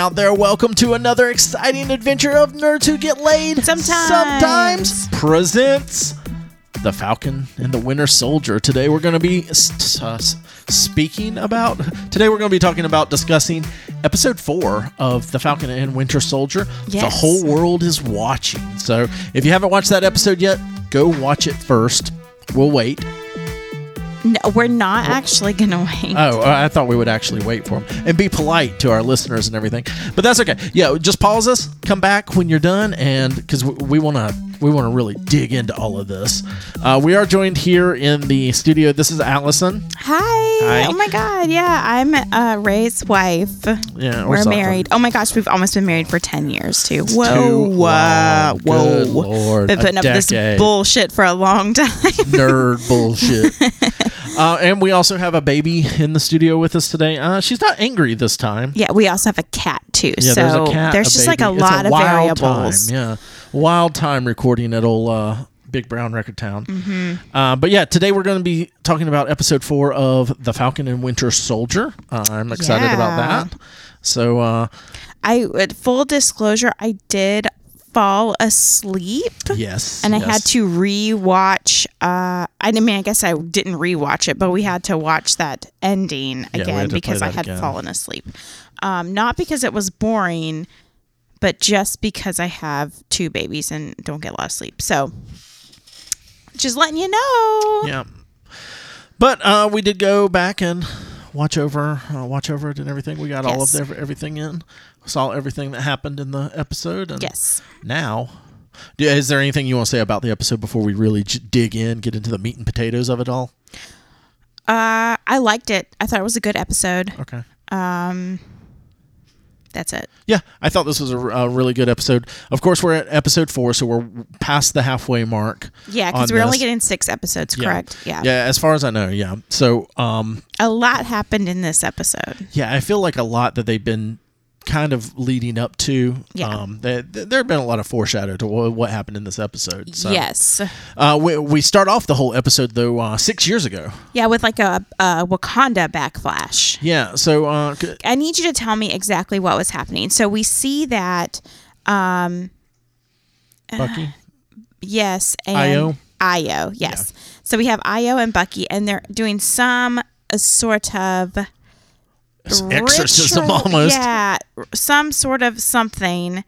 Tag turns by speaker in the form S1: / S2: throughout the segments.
S1: out there, welcome to another exciting adventure of Nerds Who Get Laid.
S2: Sometimes.
S1: Sometimes presents The Falcon and the Winter Soldier. Today we're going to be uh, speaking about, today we're going to be talking about discussing episode four of The Falcon and Winter Soldier. The whole world is watching. So if you haven't watched that episode yet, go watch it first. We'll wait.
S2: No, we're not actually gonna wait.
S1: Oh, uh, I thought we would actually wait for them and be polite to our listeners and everything. But that's okay. Yeah, just pause us, come back when you're done, and because we want to we want to really dig into all of this. Uh, we are joined here in the studio. This is Allison.
S2: Hi.
S1: Hi.
S2: Oh my God. Yeah, I'm uh, Ray's wife.
S1: Yeah,
S2: We're
S1: something.
S2: married. Oh my gosh, we've almost been married for ten years too.
S1: Too
S2: Whoa,
S1: long.
S2: whoa,
S1: Good
S2: whoa!
S1: Lord,
S2: Been
S1: a
S2: putting up with this bullshit for a long time.
S1: Nerd bullshit. uh, and we also have a baby in the studio with us today. Uh, she's not angry this time.
S2: yeah, we also have a cat too.
S1: Yeah,
S2: so
S1: there's a cat.
S2: there's
S1: a
S2: just like a
S1: baby. It's
S2: lot of
S1: wild
S2: variables.
S1: Time. Yeah, wild time recording at old uh, Big Brown Record Town.
S2: Mm-hmm.
S1: Uh, but yeah, today we're going to be talking about episode four of The Falcon and Winter Soldier. Uh, I'm excited about that. So uh,
S2: I full disclosure, I did fall asleep.
S1: yes,
S2: and I
S1: yes.
S2: had to rewatch. Uh, I mean, I guess I didn't rewatch it, but we had to watch that ending
S1: we
S2: again
S1: had to play
S2: because I had
S1: again.
S2: fallen asleep. Um, not because it was boring, but just because I have two babies and don't get a lot of sleep. So, just letting you know.
S1: Yeah, but uh, we did go back and watch over uh, watch over it and everything. We got all of the, everything in. Saw everything that happened in the episode. And
S2: Yes.
S1: now is there anything you want to say about the episode before we really j- dig in get into the meat and potatoes of it all
S2: Uh, I liked it. I thought it was a good episode.
S1: okay
S2: Um, that's it.
S1: yeah i thought this was a, a really good episode of course we're at episode four so we're past the halfway mark
S2: Yeah, because we're only getting six episodes,
S1: Yeah.
S2: correct? Yeah.
S1: yeah as far as i know yeah so um
S2: A lot happened in this episode.
S1: yeah i feel like a lot that they've been kind of leading up to
S2: Yeah.
S1: um there there have been a lot of foreshadow to what, happened in this episode so
S2: Yes.
S1: uh we, we start off the whole episode though uh six years ago
S2: Yeah, with like a, a Wakanda backflash.
S1: yeah so uh c-
S2: I need you to tell me exactly what was happening. So we see that, um,
S1: bucky
S2: yes, and
S1: Ayo?
S2: Ayo, yes. So we have Ayo and Bucky, and they're doing some sort of
S1: exorcism
S2: ritual-
S1: almost
S2: Yeah, some sort of something,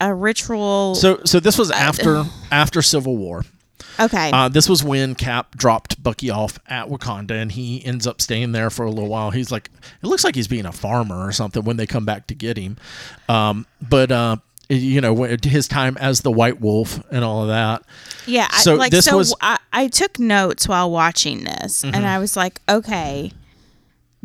S2: a ritual.
S1: So so this was after after Civil War.
S2: okay,
S1: Uh, this was when Cap dropped Bucky off at Wakanda, and he ends up staying there for a little while. He's like, it looks like he's being a farmer or something when they come back to get him. Um, but uh, you know, his time as the White Wolf and all of that.
S2: Yeah, I,
S1: So
S2: like
S1: this
S2: so
S1: was- Mm-hmm.
S2: I, I took notes while watching this, and I was like, okay,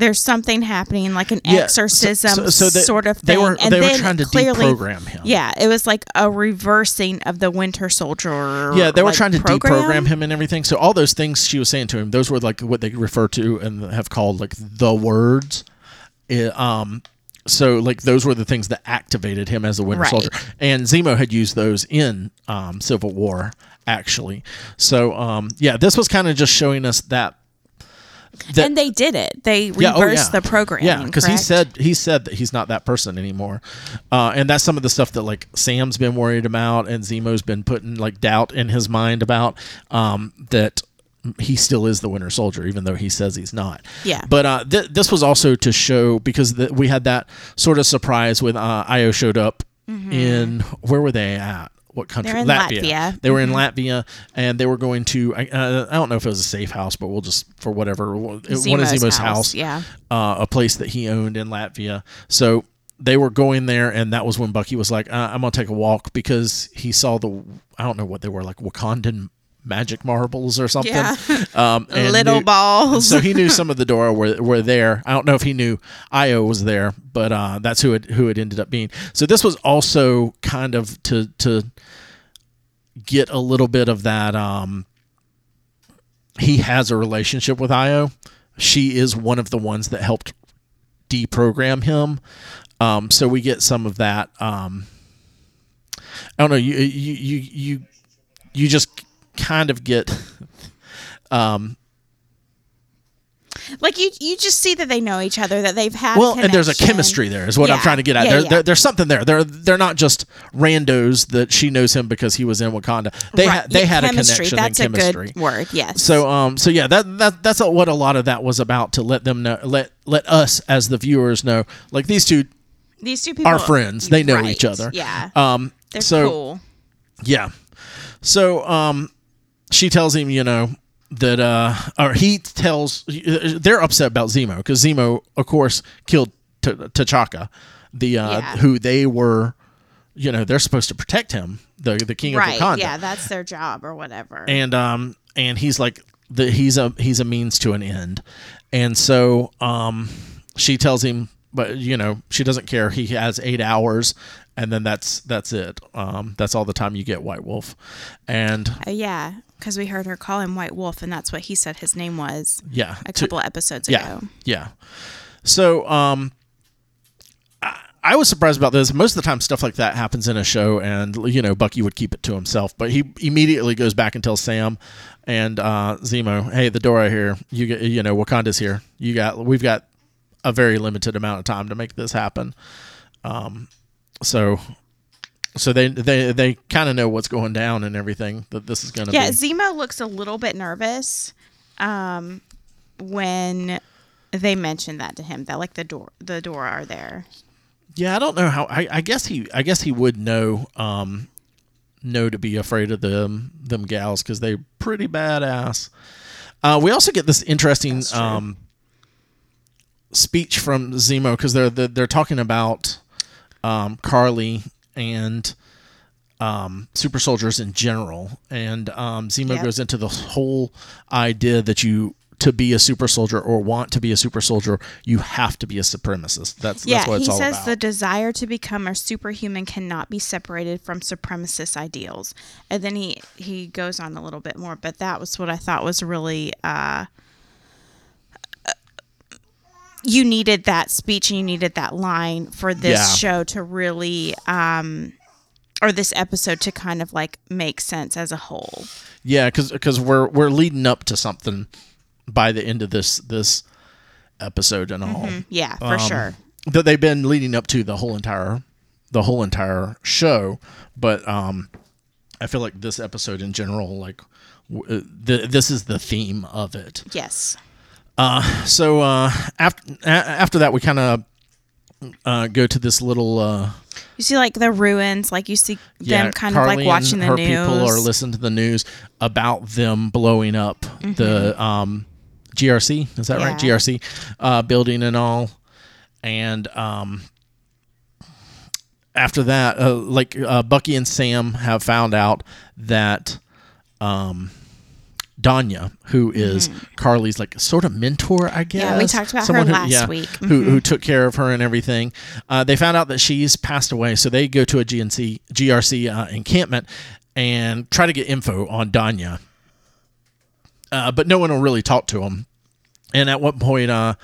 S2: there's something happening, like an
S1: Yeah,
S2: exorcism
S1: so- so they-
S2: sort of
S1: they
S2: thing.
S1: were-
S2: and
S1: they were trying to
S2: clearly,
S1: deprogram him.
S2: Yeah, it was like a reversing of the Winter Soldier.
S1: Yeah, they were
S2: like,
S1: trying to
S2: program.
S1: deprogram him and everything. So all those things she was saying to him, those were like what they refer to and have called like the words. It, um, so like those were the things that activated him as a Winter
S2: Right.
S1: Soldier, and Zemo had used those in um, Civil War actually. So um, yeah, this was kind of just showing us that. That
S2: and they did it. They
S1: yeah,
S2: reversed
S1: oh, yeah.
S2: the program.
S1: Yeah, because he said he said that he's not that person anymore, uh, and that's some of the stuff that like Sam's been worried about, and Zemo's been putting like doubt in his mind about um, that he still is the Winter Soldier, even though he says he's not.
S2: Yeah.
S1: But uh, th- this was also to show because the, we had that sort of surprise when uh, Ayo showed up in where were they at? What country?
S2: Mm-hmm. They're in Latvia.
S1: They were in Latvia, and they were going to. I, uh, I don't know if it was a safe house, but we'll just for whatever. One of
S2: Zemo's
S1: Zemo's
S2: house,
S1: house
S2: yeah.
S1: uh, a place that he owned in Latvia. So they were going there, and that was when Bucky was like, uh, "I'm gonna take a walk," because he saw the I don't know what they were like Wakandan magic marbles or something.
S2: Yeah.
S1: Um, and
S2: Little
S1: knew-
S2: balls.
S1: So he knew some of the Dora were, were there. I don't know if he knew Ayo was there, but uh, that's who it who it ended up being. So this was also kind of to to get a little bit of that. Um, he has a relationship with Ayo. She is one of the ones that helped deprogram him. Um, so we get some of that. Um, I don't know. You you you you you just kind of get um
S2: Like you, you just see that they know each other, that they've had.
S1: well, and there's a chemistry there, is what I'm trying to get at.
S2: Yeah,
S1: there,
S2: yeah.
S1: There, there's something there. They're they're not just randos that she knows him because he was in Wakanda. They
S2: Right.
S1: ha- they
S2: Yeah,
S1: had
S2: chemistry.
S1: a connection
S2: That's
S1: and chemistry.
S2: a good word. Yes.
S1: So um so yeah that that that's what a lot of that was about to let them know let let us as the viewers know like these two
S2: these two people
S1: are friends they know
S2: Right.
S1: each other
S2: Yeah.
S1: um
S2: They're
S1: so
S2: cool.
S1: yeah so um she tells him you know that uh or he tells they're upset about Zemo because Zemo of course killed T- T'Chaka the uh
S2: Yeah.
S1: who they were you know they're supposed to protect him the the king
S2: Right.
S1: of Wakanda
S2: Yeah, that's their job or whatever.
S1: and um and he's like the he's a he's a means to an end and so um she tells him but you know she doesn't care he has eight hours and then that's that's it um that's all the time you get white wolf and
S2: Uh, yeah, because we heard her call him White Wolf, and that's what he said his name was
S1: yeah
S2: a couple of episodes
S1: yeah
S2: ago.
S1: yeah so um I, I was surprised about this. Most of the time, stuff like that happens in a show, and you know Bucky would keep it to himself, but he immediately goes back and tells Sam and uh, Zemo, "Hey, the Dora here. You get, you know, Wakanda's here. You got, we've got a very limited amount of time to make this happen." Um, so, so they they they kind of know what's going down and everything that this is going to
S2: Yeah,
S1: be.
S2: Zemo looks a little bit nervous um, when they mention that to him that like the Dora the Dora are there.
S1: Yeah, I don't know how. I, I guess he. I guess he would know. Um, know to be afraid of them them gals because they're pretty badass. Uh, we also get this interesting um, speech from Zemo because they're, they're they're talking about um, Karli and um, super soldiers in general, and um, Zemo
S2: Yep.
S1: goes into the whole idea that you to be a super soldier or want to be a super soldier, you have to be a supremacist. That's
S2: yeah,
S1: that's what it's
S2: he says
S1: about.
S2: the desire to become a superhuman cannot be separated from supremacist ideals. And then he he goes on a little bit more, but that was what I thought was really uh you needed that speech and you needed that line for this
S1: Yeah.
S2: show to really um or this episode to kind of like make sense as a whole.
S1: Yeah, because cuz we're we're leading up to something by the end of this this episode and all
S2: Yeah, for
S1: Um,
S2: sure.
S1: that they've been leading up to the whole entire the whole entire show. But um, I feel like this episode in general, like w- uh, th- this is the theme of it.
S2: Yes.
S1: So uh, after a- after that, we kind of uh, go to this little. Uh,
S2: You see like the ruins, like you see
S1: yeah,
S2: them kind
S1: Karli
S2: of like watching
S1: and
S2: the
S1: her
S2: news.
S1: people are listening to the news about them blowing up the um, GRC. Is that right?
S2: Mm-hmm.
S1: GRC uh, building and all. And um, after that, uh, like uh, Bucky and Sam have found out that um, Donya, who is Karli's like sort of mentor, I guess.
S2: Mm-hmm. Yeah, we talked about her last week. Mm-hmm.
S1: Who, who took care of her and everything. Uh, they found out that she's passed away, so they go to a GNC GRC uh, encampment and try to get info on Donya. Uh, but no one will really talk to them. And at one point, uh,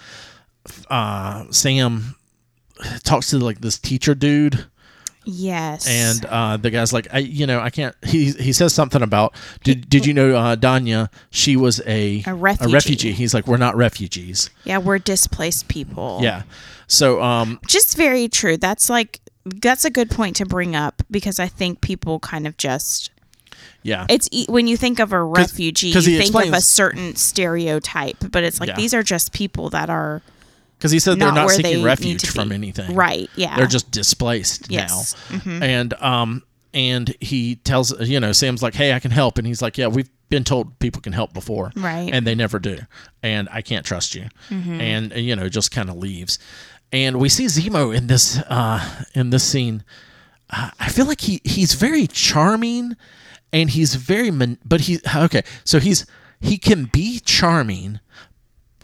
S1: uh, Sam talks to like this teacher dude
S2: Yes.
S1: and uh, the guy's like, I, you know, I can't. He he says something about did did you know uh, Donya? She was a
S2: A refugee.
S1: He's like, we're not refugees.
S2: yeah, we're displaced people.
S1: Yeah. So um
S2: Just very true. That's like that's a good point to bring up because I think people kind of just
S1: yeah
S2: it's when you think of a refugee,
S1: 'cause
S2: you
S1: he
S2: think of a certain stereotype, but it's like
S1: Yeah.
S2: these are just people that are
S1: because he said they're
S2: not
S1: not seeking
S2: they
S1: refuge from anything.
S2: right. Yeah,
S1: They're just displaced
S2: Yes. Mm-hmm.
S1: now. And um and he tells you know Sam's like, hey, I can help, and he's like, yeah, we've been told people can help before,
S2: Right. Mm-hmm.
S1: And they never do, and I can't trust you, and you know just kind of leaves. And we see Zemo in this uh in this scene. Uh, I feel like he he's very charming, and he's very man- but he okay. So he's he can be charming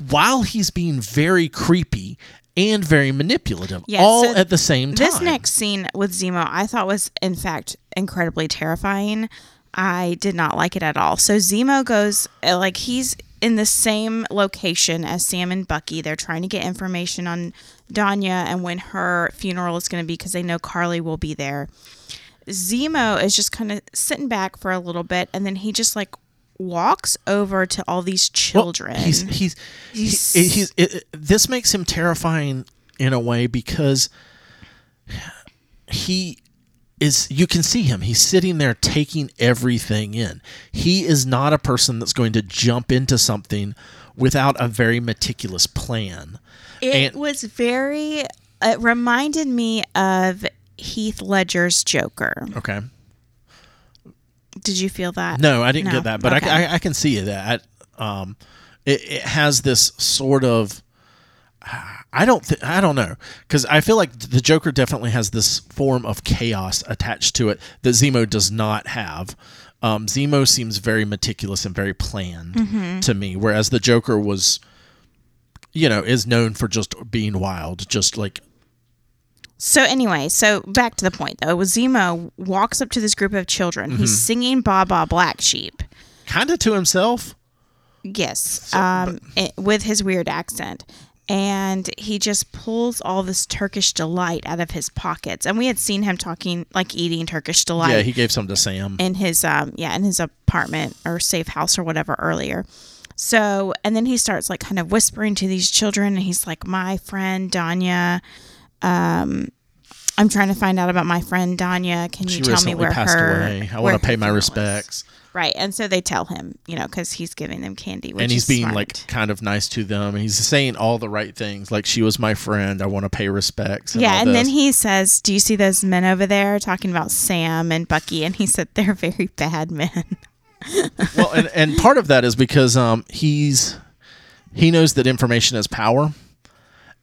S1: while he's being very creepy and very manipulative,
S2: Yeah,
S1: all
S2: so
S1: at the same time.
S2: This next scene with Zemo, I thought was in fact incredibly terrifying. I did not like it at all. So Zemo goes uh, like he's in the same location as Sam and Bucky. They're trying to get information on Donya and when her funeral is going to be because they know Karli will be there. Zemo is just kind of sitting back for a little bit and then he just like walks over to all these
S1: Well,
S2: children.
S1: he's he's
S2: He's-
S1: he- he's it, it- this makes him terrifying in a way because he is you can see him he's sitting there taking everything in he is not a person that's going to jump into something without a very meticulous plan
S2: it
S1: and-
S2: was very. It reminded me of Heath Ledger's Joker.
S1: okay
S2: Did you feel that?
S1: No, I didn't
S2: No.
S1: get that, but
S2: Okay.
S1: I, I, I can see that. Um, it, it has this sort of. I don't. Th- I don't know because I feel like the Joker definitely has this form of chaos attached to it that Zemo does not have. Um, Zemo seems very meticulous and very planned
S2: Mm-hmm.
S1: to me, whereas the Joker was, you know, is known for just being wild, just like
S2: So anyway, so back to the point though. Zemo walks up to this group of children.
S1: Mm-hmm.
S2: He's singing "Ba Ba Black Sheep."
S1: kind of to himself.
S2: Yes, um, it- with his weird accent. And he just pulls all this Turkish delight out of his pockets. And we had seen him talking, like eating Turkish delight
S1: Yeah, he gave some to Sam.
S2: in his, um, yeah, in his apartment or safe house or whatever earlier. So, and then he starts like kind of whispering to these children, and he's like, "My friend Donya, um, I'm trying to find out about my friend Donya. Can you
S1: she
S2: tell me where
S1: passed
S2: her?
S1: away. I want to pay my
S2: funeral is?"
S1: respects.
S2: Right, and so they tell him, you know, because he's giving them candy, which
S1: and he's being
S2: smart.
S1: like kind of nice to them. He's saying all the right things, like she was my friend. I want to pay respects. And
S2: yeah, and then he says, "Do you see those men over there talking about Sam and Bucky?" And he said they're very bad men.
S1: well, and, and part of that is because um he's he knows that information is power,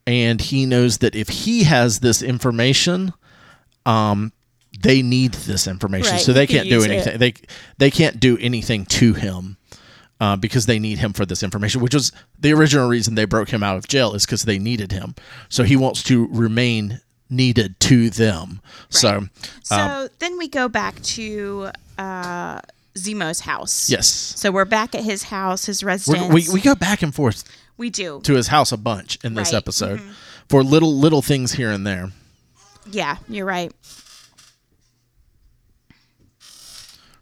S1: and he knows that if he has this information, um, they need this information,
S2: Right,
S1: so they
S2: he can
S1: can't do
S2: use it.
S1: anything. They they can't do anything to him. Uh, because they need him for this information, which was the original reason they broke him out of jail, is because they needed him. So he wants to remain needed to them. So,
S2: So
S1: um,
S2: then we go back to uh, Zemo's house.
S1: yes,
S2: So we're back at his house, his
S1: We're,
S2: residence.
S1: we we go back and forth
S2: We do.
S1: to his house a bunch in this
S2: Right.
S1: episode for little little things here and there.
S2: Yeah, you're right.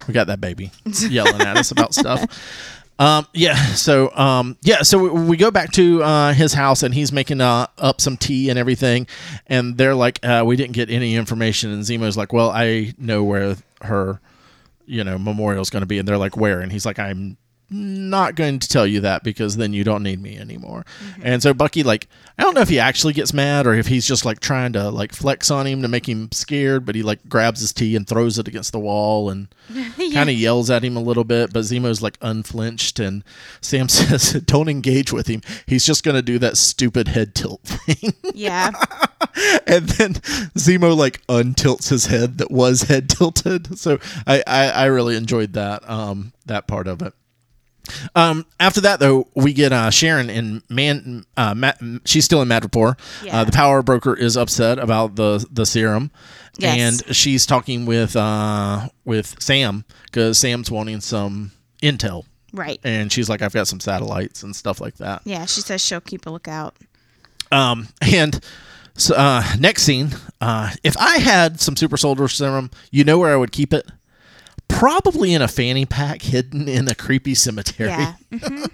S1: We got that baby yelling at us about stuff. Um, yeah, so um, yeah, so we, we go back to uh, his house and he's making uh, up some tea and everything, and they're like, uh, "We didn't get any information." And Zemo's like, "Well, I know where her, you know, memorial's going to be," and they're like, "Where?" And he's like, "I'm not going to tell you that because then you don't need me anymore." Mm-hmm. And so Bucky, like, I don't know if he actually gets mad or if he's just like trying to like flex on him to make him scared, but he like grabs his tea and throws it against the wall and kind of yells at him a little bit. But Zemo's like unflinched, and Sam says, "Don't engage with him. He's just going to do that stupid head tilt thing."
S2: Yeah.
S1: and then Zemo like untilts his head that was head tilted. So I, I, I really enjoyed that um that part of it. Um, after that though, we get uh, Sharon in man. Uh, she's still in Madripoor.
S2: Yeah.
S1: Uh, the power broker is upset about the the serum,
S2: Yes.
S1: and she's talking with uh with Sam because Sam's wanting some intel,
S2: right.
S1: and she's like, "I've got some satellites and stuff like that."
S2: Yeah, she says she'll keep a lookout.
S1: Um, and so, uh, next scene, uh, if I had some super soldier serum, you know where I would keep it? Probably in a fanny pack hidden in a creepy cemetery.
S2: Yeah.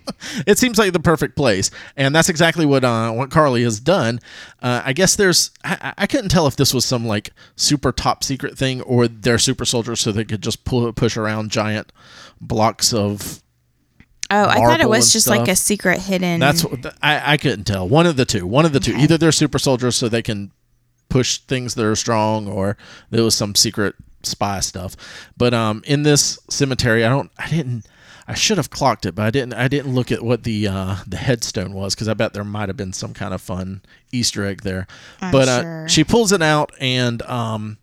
S1: it seems like the perfect place, and that's exactly what uh, what Karli has done. Uh, I guess there's I, I couldn't tell if this was some like super top secret thing or they're super soldiers so they could just pull push around giant blocks of.
S2: Oh, I thought it was just like a secret hidden.
S1: That's what I I couldn't tell. One of the two. One of the two.
S2: Okay.
S1: Either they're super soldiers so they can push things that are strong, or there was some secret spy stuff. But um, in this cemetery, I don't. I didn't. I should have clocked it, but I didn't. I didn't look at what the uh, the headstone was because I bet there might have been some kind of fun Easter egg there.
S2: I'm
S1: but uh,
S2: sure.
S1: she pulls it out, and um,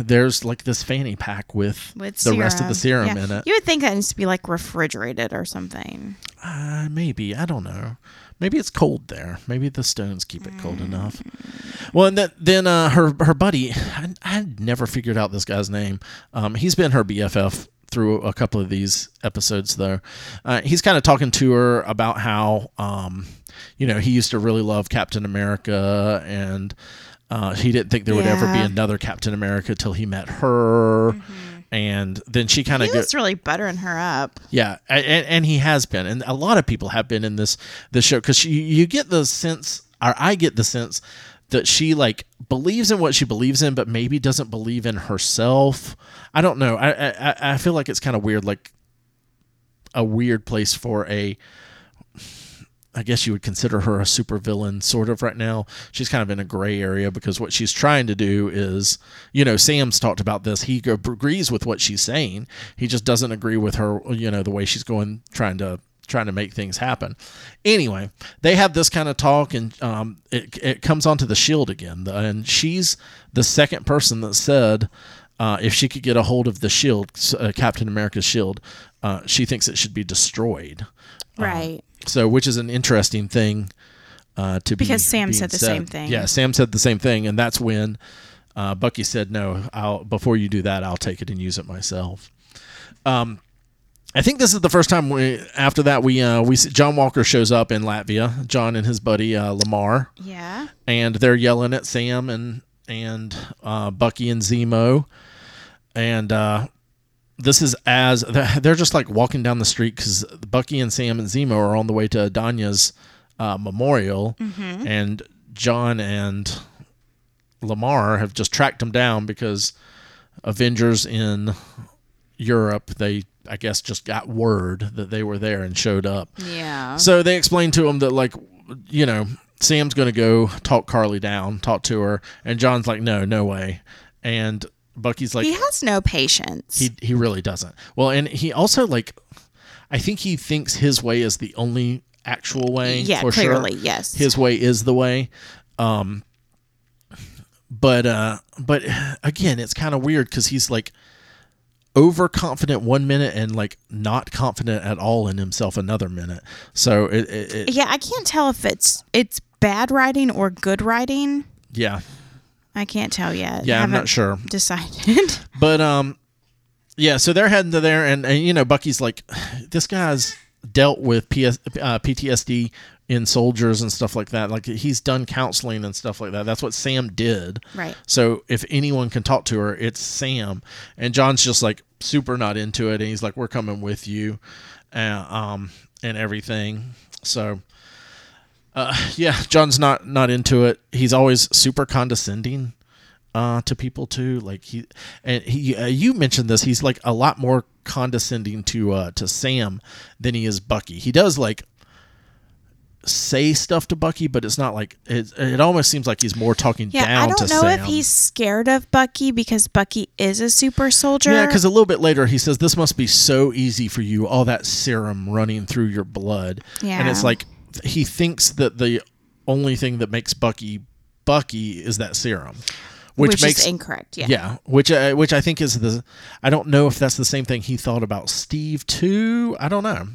S1: there's like this fanny pack with,
S2: with
S1: the rest of the serum
S2: Yeah.
S1: in it.
S2: You would think that needs to be like refrigerated or something.
S1: Uh, maybe I don't know. Maybe it's cold there. Maybe the stones keep it cold enough. Well, and then then uh, her her buddy, I I never figured out this guy's name. Um, he's been her BFF through a couple of these episodes, though. Uh, he's kind of talking to her about how, um, you know, he used to really love Captain America, and uh, he didn't think there would ever be another Captain America till he met her. and then she kind of goes.
S2: really buttering her up.
S1: Yeah, and, and he has been, and a lot of people have been in this this show because you you get the sense, or I get the sense that she like believes in what she believes in, but maybe doesn't believe in herself. I don't know. I I, I feel like it's kind of weird, like a weird place for a. I guess you would consider her a supervillain, sort of right now. She's kind of in a gray area because what she's trying to do is, you know, Sam's talked about this. He agrees with what she's saying. He just doesn't agree with her, you know, the way she's going, trying to trying to make things happen. Anyway, they have this kind of talk, and um, it it comes onto the shield again, and she's the second person that said. Uh, if she could get a hold of the shield, uh, Captain America's shield, uh, she thinks it should be destroyed.
S2: Right.
S1: So, which is an interesting thing uh, to be
S2: Because Sam said the same thing.
S1: Yeah, Sam said the same thing, and that's when uh, Bucky said, "No, I'll before you do that, I'll take it and use it myself." Um, I think this is the first time we. After that, we uh, we see John Walker shows up in Latvia. John and his buddy uh, Lamar,
S2: Yeah.
S1: and they're yelling at Sam and and uh, Bucky and Zemo, and uh, this is as they're just like walking down the street because Bucky and Sam and Zemo are on the way to Donya's uh, memorial, and John and Lamar have just tracked them down because Avengers in Europe they I guess just got word that they were there and showed up.
S2: Yeah.
S1: So they explained to him that like you know Sam's going to go talk Karli down, talk to her, and John's like, no, no way, and Bucky's like,
S2: he has no patience.
S1: he he really doesn't. Well, and he also like, I think he thinks his way is the only actual way.
S2: yeah,
S1: for
S2: clearly,
S1: sure.
S2: yes.
S1: his way is the way. Um, but uh, but again, it's kind of weird because he's like overconfident one minute and like not confident at all in himself another minute. So it, it, it
S2: yeah, I can't tell if it's it's bad writing or good writing.
S1: yeah
S2: I can't tell yet.
S1: yeah I'm not sure.
S2: Decided.
S1: But um, yeah. So they're heading to there, and, and you know, Bucky's like, this guy's dealt with PS, uh, PTSD in soldiers and stuff like that. Like he's done counseling and stuff like that. That's what Sam did.
S2: Right.
S1: So if anyone can talk to her, it's Sam. And John's just like super not into it, and he's like, "We're coming with you," uh, um, and everything. So. Uh, yeah, John's not not into it. He's always super condescending uh, to people too. Like he and he, uh, you mentioned this. He's like a lot more condescending to uh, to Sam than he is Bucky. He does like say stuff to Bucky, but it's not like it. It almost seems like he's more talking
S2: Yeah,
S1: down
S2: I don't
S1: to
S2: know
S1: Sam.
S2: if he's scared of Bucky because Bucky is a super soldier.
S1: Yeah, because a little bit later he says, "This must be so easy for you, all that serum running through your blood." Yeah, and it's like he thinks that the only thing that makes Bucky Bucky is that serum, which,
S2: which,
S1: makes
S2: is incorrect. Yeah.
S1: yeah, which uh, which I think is the I don't know if that's the same thing he thought about Steve too. I don't know.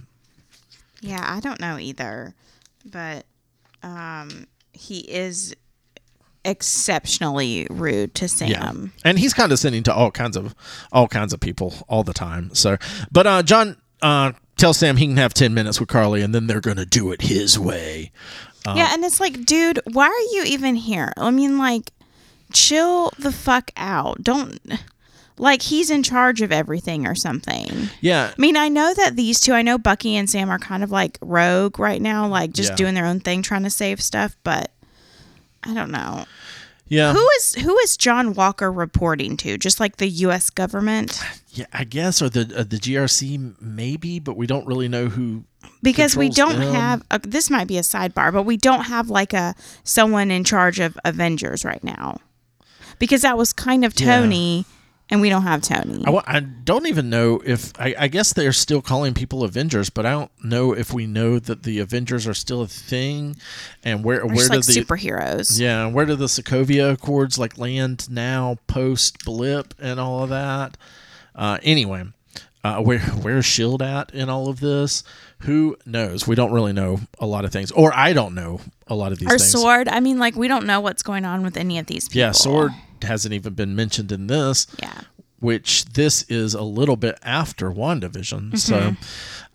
S2: Yeah, I don't know either, but um, he is exceptionally rude to Sam.
S1: and he's condescending to all kinds of all kinds of people all the time. So, but uh, John uh, tells Sam he can have ten minutes with Karli, and then they're gonna do it his way.
S2: Um, yeah, and it's like, dude, why are you even here? I mean, like, chill the fuck out. Don't like he's in charge of everything or something.
S1: Yeah,
S2: I mean, I know that these two, I know Bucky and Sam are kind of like rogue right now, like just
S1: Yeah.
S2: doing their own thing, trying to save stuff, but I don't know.
S1: Yeah,
S2: Who is who is John Walker reporting to? Just like the US government?
S1: yeah. I guess or the uh, the GRC maybe, but we don't really know who.
S2: Because we don't
S1: them.
S2: have uh, this might be a sidebar, but we don't have like a someone in charge of Avengers right now. Because that was kind of
S1: Yeah.
S2: And we don't have Tony.
S1: I, I don't even know if I, I guess they're still calling people Avengers, but I don't know if we know that the Avengers are still a thing, and where
S2: They're
S1: where did
S2: like
S1: the
S2: superheroes.
S1: Yeah, where do the Sokovia Accords like land now post blip and all of that? Uh, anyway, uh, where where's Shield at in all of this? Who knows? We don't really know a lot of things, or I don't know a lot of these
S2: Or
S1: things.
S2: Sword. I mean, like we don't know what's going on with any of these people.
S1: yeah, Sword hasn't even been mentioned in this.
S2: Yeah.
S1: Which this is a little bit after WandaVision.
S2: Mm-hmm.
S1: So,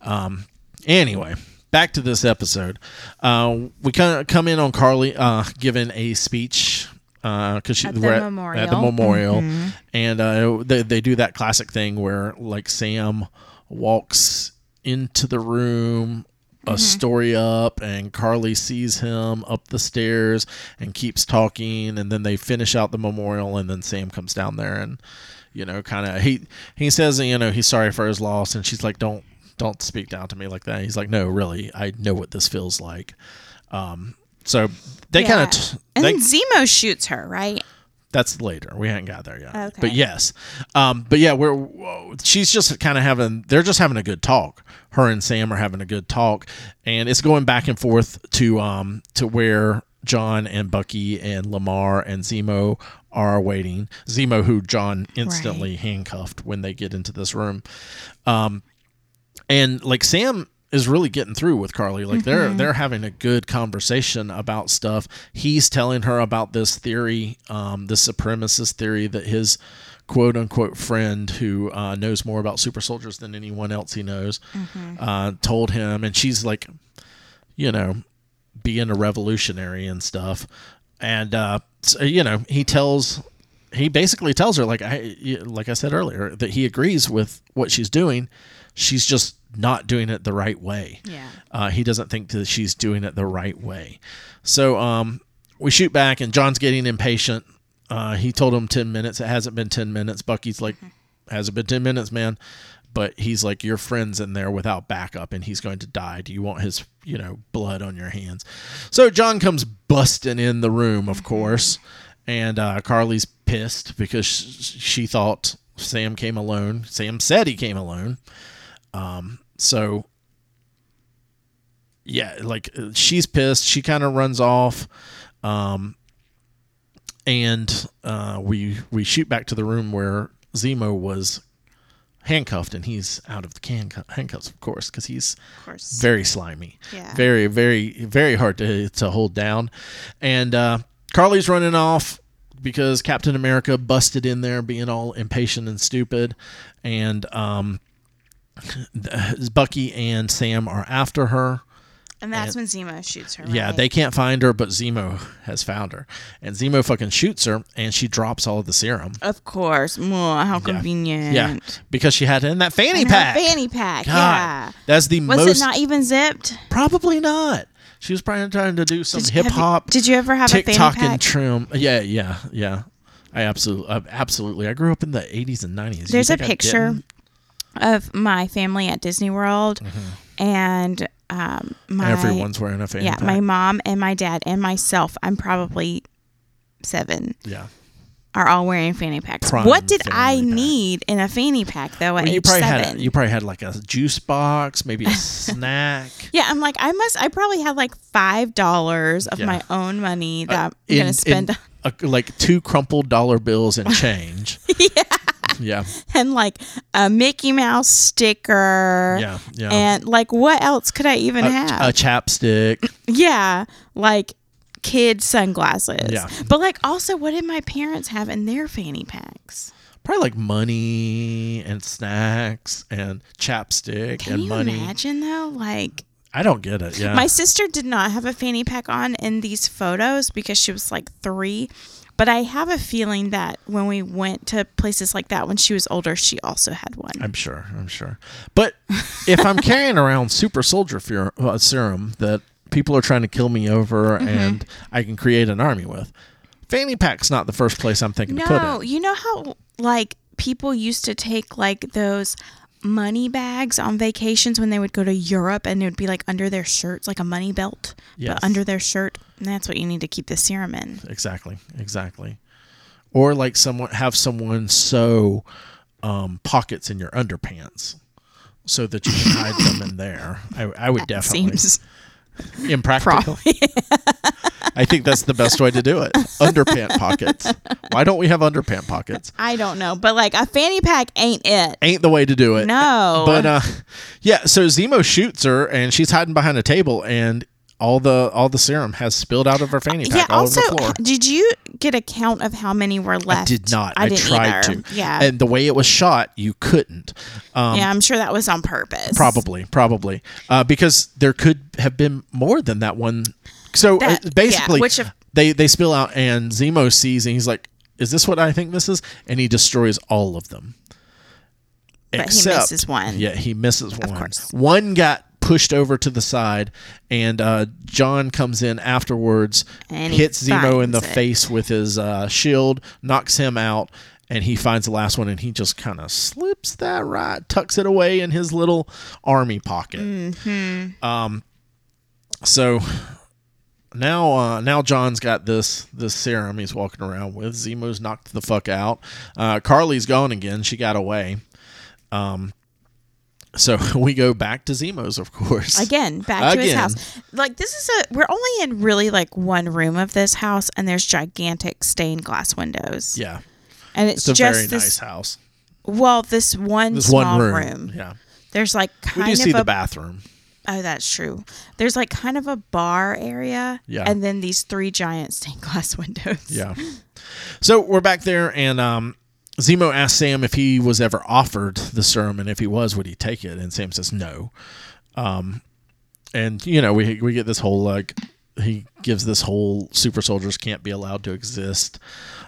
S1: um, anyway, back to this episode. Uh, we kind of come in on Karli uh, giving a speech because she
S2: At the
S1: we're at,
S2: memorial.
S1: at the memorial,
S2: Mm-hmm.
S1: and uh, they they do that classic thing where like Sam walks into the room. A
S2: Mm-hmm.
S1: story up, and Karli sees him up the stairs and keeps talking, and then they finish out the memorial, and then Sam comes down there and, you know, kind of he he says, you know, he's sorry for his loss, and she's like, don't don't speak down to me like that. He's like, no, really, I know what this feels like. Um, so they
S2: Yeah.
S1: kind of t-
S2: And
S1: they,
S2: then Zemo shoots her, right?
S1: That's later. We haven't got there yet.
S2: Okay.
S1: But yes, um, but yeah, we're whoa, she's just kind of having. They're just having a good talk. Her and Sam are having a good talk, and it's going back and forth to um to where John and Bucky and Lamar and Zemo are waiting. Zemo, who John instantly handcuffed when they get into this room, um, and like Sam is really getting through with Karli. Like they're they're having a good conversation about stuff. He's telling her about this theory, um, this supremacist theory that his quote unquote friend who uh, knows more about super soldiers than anyone else he knows uh, told him, and she's like, you know, being a revolutionary and stuff. And uh, so, you know, he tells he basically tells her like I like I said earlier that he agrees with what she's doing. She's just not doing it the right way.
S2: Yeah.
S1: Uh, he doesn't think that she's doing it the right way. So um, we shoot back, and John's getting impatient. Uh, he told him 10 minutes. It hasn't been 10 minutes. Bucky's like, hasn't been 10 minutes, man. But he's like, your friend's in there without backup, and he's going to die. Do you want his, you know, blood on your hands? So John comes busting in the room, of course, and uh, Karli's pissed because she thought Sam came alone. Sam said he came alone. Um, so yeah, like uh, she's pissed. She kind of runs off, um, and uh, we we shoot back to the room where Zemo was handcuffed, and he's out of the can handcuffs, of course, because he's
S2: Of course.
S1: very slimy,
S2: Yeah.
S1: very very very hard to to hold down, and uh, Karli's running off because Captain America busted in there, being all impatient and stupid, and um, Bucky and Sam are after her.
S2: and that's when Zemo shoots her.
S1: Yeah,
S2: right?
S1: they can't find her, but Zemo has found her, and Zemo fucking shoots her, and she drops all of the serum.
S2: Of course. Mwah, how convenient.
S1: Yeah, because she had it in that fanny
S2: And her
S1: pack.
S2: fanny pack.
S1: God,
S2: Yeah.
S1: that's the
S2: Was
S1: most.
S2: it not even zipped?
S1: probably not. She was probably trying to do some hip hop.
S2: Did you ever have a
S1: TikTok
S2: fanny
S1: and
S2: pack?
S1: trim. Yeah, yeah, yeah. I absolutely, uh, absolutely. I grew up in the '80s and '90s.
S2: There's a picture? Of my family at Disney World, and um, my
S1: Mm-hmm. Everyone's wearing a fanny pack.
S2: yeah,
S1: pack.
S2: my mom and my dad and myself. I'm probably seven.
S1: yeah.
S2: Are all wearing fanny packs.
S1: Prime
S2: what did I
S1: pack.
S2: need in a fanny pack though at
S1: Well, you probably
S2: seven?
S1: had you probably had like a juice box, maybe a snack.
S2: yeah, I'm like I must. I probably had like five dollars of
S1: Yeah.
S2: my own money that I'm
S1: in-
S2: gonna spend.
S1: in a, like two crumpled dollar bills and change. yeah. Yeah.
S2: and like a Mickey Mouse sticker.
S1: Yeah. Yeah.
S2: And like, what else could I even
S1: a,
S2: have?
S1: a chapstick.
S2: yeah, like kid sunglasses.
S1: Yeah.
S2: But like, also, what did my parents have in their fanny packs?
S1: Probably like money and snacks and chapstick
S2: Can
S1: and
S2: you
S1: money.
S2: imagine though? Like,
S1: I don't get it. Yeah.
S2: my sister did not have a fanny pack on in these photos because she was like three. But I have a feeling that when we went to places like that when she was older, she also had one.
S1: I'm sure. I'm sure. But if I'm carrying around super soldier fer- uh, serum that people are trying to kill me over
S2: Mm-hmm.
S1: and I can create an army with, fanny pack's not the first place I'm thinking to put
S2: No, you know how like people used to take like those money bags on vacations when they would go to Europe and it would be like under their shirts, like a money belt,
S1: Yes.
S2: but under their shirt. And that's what you need to keep the serum in.
S1: Exactly. Exactly. Or like someone have someone sew um, pockets in your underpants so that you can hide them in there. I, I would definitely
S2: Seems
S1: impractical. I think that's the best way to do it. Underpant pockets. Why don't we have underpant pockets?
S2: I don't know, but like a fanny pack ain't it.
S1: Ain't the way to do it.
S2: No.
S1: But uh yeah, so Zemo shoots her and she's hiding behind a table and all the all the serum has spilled out of her fanny pack
S2: yeah,
S1: all
S2: also,
S1: over the floor.
S2: did you get a count of how many were left?
S1: I did not.
S2: I,
S1: I,
S2: didn't
S1: tried
S2: either.
S1: to.
S2: Yeah.
S1: And the way it was shot, you couldn't. Um,
S2: yeah, I'm sure that was on purpose.
S1: Probably, probably, uh, because there could have been more than that one. So
S2: That-
S1: uh, basically,
S2: yeah, which
S1: they they spill out, and Zemo sees, and he's like, "Is this what I think this is?" And he destroys all of them.
S2: But he misses one.
S1: Yeah, he misses one.
S2: course.
S1: One got pushed over to the side, and uh, John comes in afterwards,
S2: And
S1: hits Zemo in the
S2: it.
S1: face with his uh, shield, knocks him out, and he finds the last one, and he just kind of slips that right, tucks it away in his little army pocket.
S2: Mm-hmm.
S1: Um, so now, uh, now John's got this this serum he's walking around with. Zemo's knocked the fuck out. Uh, Karli's gone again. She got away. Um, so we go back to Zemo's, of course.
S2: Again, back to his house. Like this is a we're only in really like one room of this house and there's gigantic stained glass windows.
S1: Yeah,
S2: And it's,
S1: it's a
S2: just
S1: very
S2: this
S1: nice house.
S2: well, this one
S1: This
S2: small
S1: one room. Yeah,
S2: There's like
S1: we
S2: kind
S1: do
S2: of
S1: see
S2: a
S1: the bathroom.
S2: Oh, that's true. There's like kind of a bar area.
S1: Yeah.
S2: And then these three giant stained glass windows.
S1: Yeah. So we're back there, and um, Zemo asks Sam if he was ever offered the serum, and if he was, would he take it? And Sam says no. Um, and you know, we we get this whole like he gives this whole super soldiers can't be allowed to exist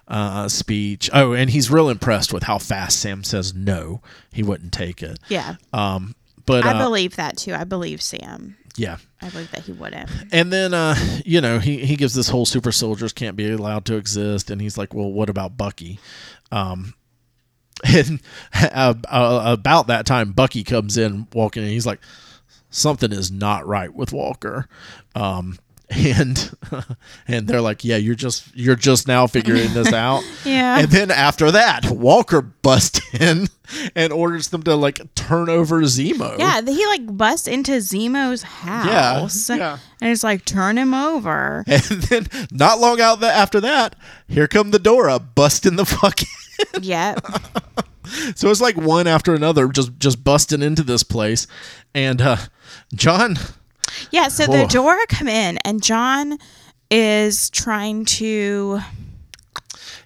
S1: uh, speech. Oh, and he's real impressed with how fast Sam says no, he wouldn't take it.
S2: Yeah.
S1: Um, but
S2: I
S1: uh,
S2: believe that too. I believe Sam.
S1: yeah.
S2: I believe that he wouldn't.
S1: And then, uh, you know, he, he gives this whole super soldiers can't be allowed to exist. And he's like, well, what about Bucky? Um, and uh, uh, about that time, Bucky comes in walking and he's like, something is not right with Walker. Um, and and they're like, yeah, you're just you're just now figuring this out.
S2: Yeah.
S1: And then after that, Walker busts in and orders them to like turn over Zemo.
S2: Yeah, he like busts into Zemo's house.
S1: yeah.
S2: And it's like, turn him over.
S1: And then not long out the, after that, here come the Dora busting the fucking.
S2: yep.
S1: so it's like one after another, just just busting into this place, and uh, John.
S2: Yeah, so the
S1: Whoa.
S2: Dora come in and John is trying to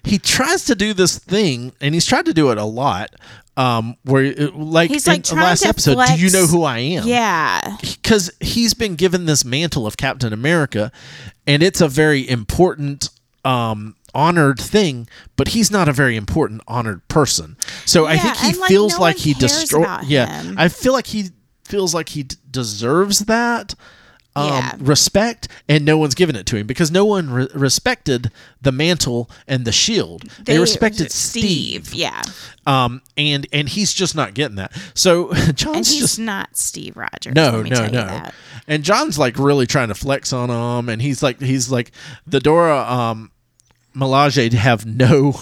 S1: He tries to do this thing, and he's tried to do it a lot. Um, where like
S2: He's,
S1: in
S2: like,
S1: the last episode, do you know who I am?
S2: Yeah.
S1: because he's been given this mantle of Captain America, and it's a very important, um, honored thing. But he's not a very important, honored person. So I think he
S2: like,
S1: feels
S2: no
S1: like he destroyed. Yeah,
S2: him.
S1: I feel like he feels like he d- deserves that. Um,
S2: Yeah.
S1: respect and no one's given it to him because no one re- respected the mantle and the shield they, respected steve,
S2: Yeah.
S1: um and and he's just not getting that so
S2: And
S1: john's
S2: he's
S1: just
S2: not Steve Rogers.
S1: no,
S2: let me
S1: no,
S2: tell you
S1: no.
S2: that.
S1: And John's like really trying to flex on him, and he's like, he's like, the Dora um, Milaje have no,